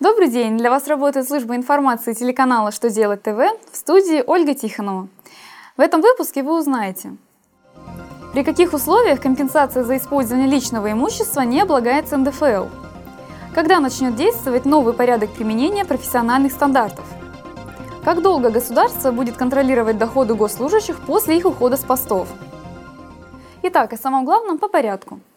Добрый день! Для вас работает служба информации телеканала «Что делать ТВ» в студии Ольга Тихонова. В этом выпуске вы узнаете, при каких условиях компенсация за использование личного имущества не облагается НДФЛ, когда начнет действовать новый порядок применения профессиональных стандартов, как долго государство будет контролировать доходы госслужащих после их ухода с постов. Итак, о самом главном по порядку –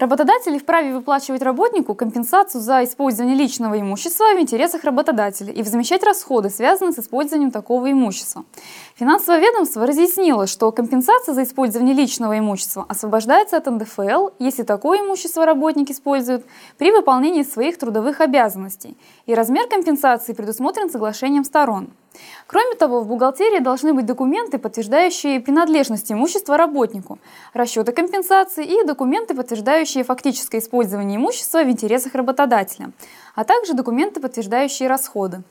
Работодатели вправе выплачивать работнику компенсацию за использование личного имущества в интересах работодателя и возмещать расходы, связанные с использованием такого имущества. Финансовое ведомство разъяснило, что компенсация за использование личного имущества освобождается от НДФЛ, если такое имущество работник использует при выполнении своих трудовых обязанностей, и размер компенсации предусмотрен соглашением сторон. Кроме того, в бухгалтерии должны быть документы, подтверждающие принадлежность имущества работнику, расчеты компенсации и документы, подтверждающие фактическое использование имущества в интересах работодателя, а также документы, подтверждающие расходы.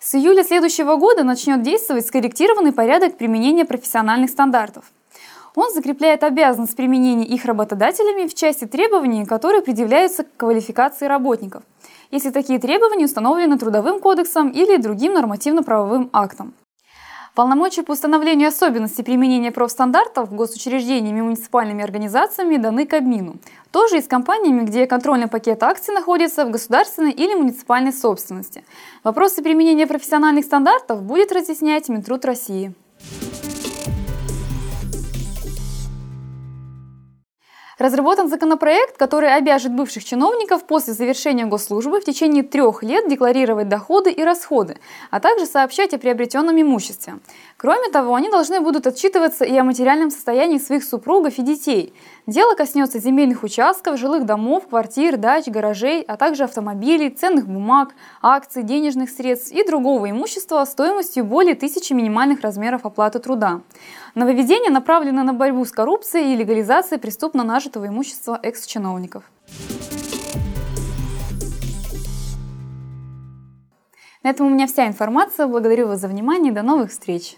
С июля следующего года начнет действовать скорректированный порядок применения профессиональных стандартов. Он закрепляет обязанность применения их работодателями в части требований, которые предъявляются к квалификации работников, если такие требования установлены Трудовым кодексом или другим нормативно-правовым актом. Полномочия по установлению особенностей применения профстандартов госучреждениями и муниципальными организациями даны Кабмину. Тоже и с компаниями, где контрольный пакет акций находится в государственной или муниципальной собственности. Вопросы применения профессиональных стандартов будет разъяснять Минтруд России. Разработан законопроект, который обяжет бывших чиновников после завершения госслужбы в течение трех лет декларировать доходы и расходы, а также сообщать о приобретенном имуществе. Кроме того, они должны будут отчитываться и о материальном состоянии своих супругов и детей. Дело коснется земельных участков, жилых домов, квартир, дач, гаражей, а также автомобилей, ценных бумаг, акций, денежных средств и другого имущества стоимостью более тысячи минимальных размеров оплаты труда. Нововведение направлено на борьбу с коррупцией и легализацией преступно нажитого имущества экс-чиновников. На этом у меня вся информация. Благодарю вас за внимание до новых встреч!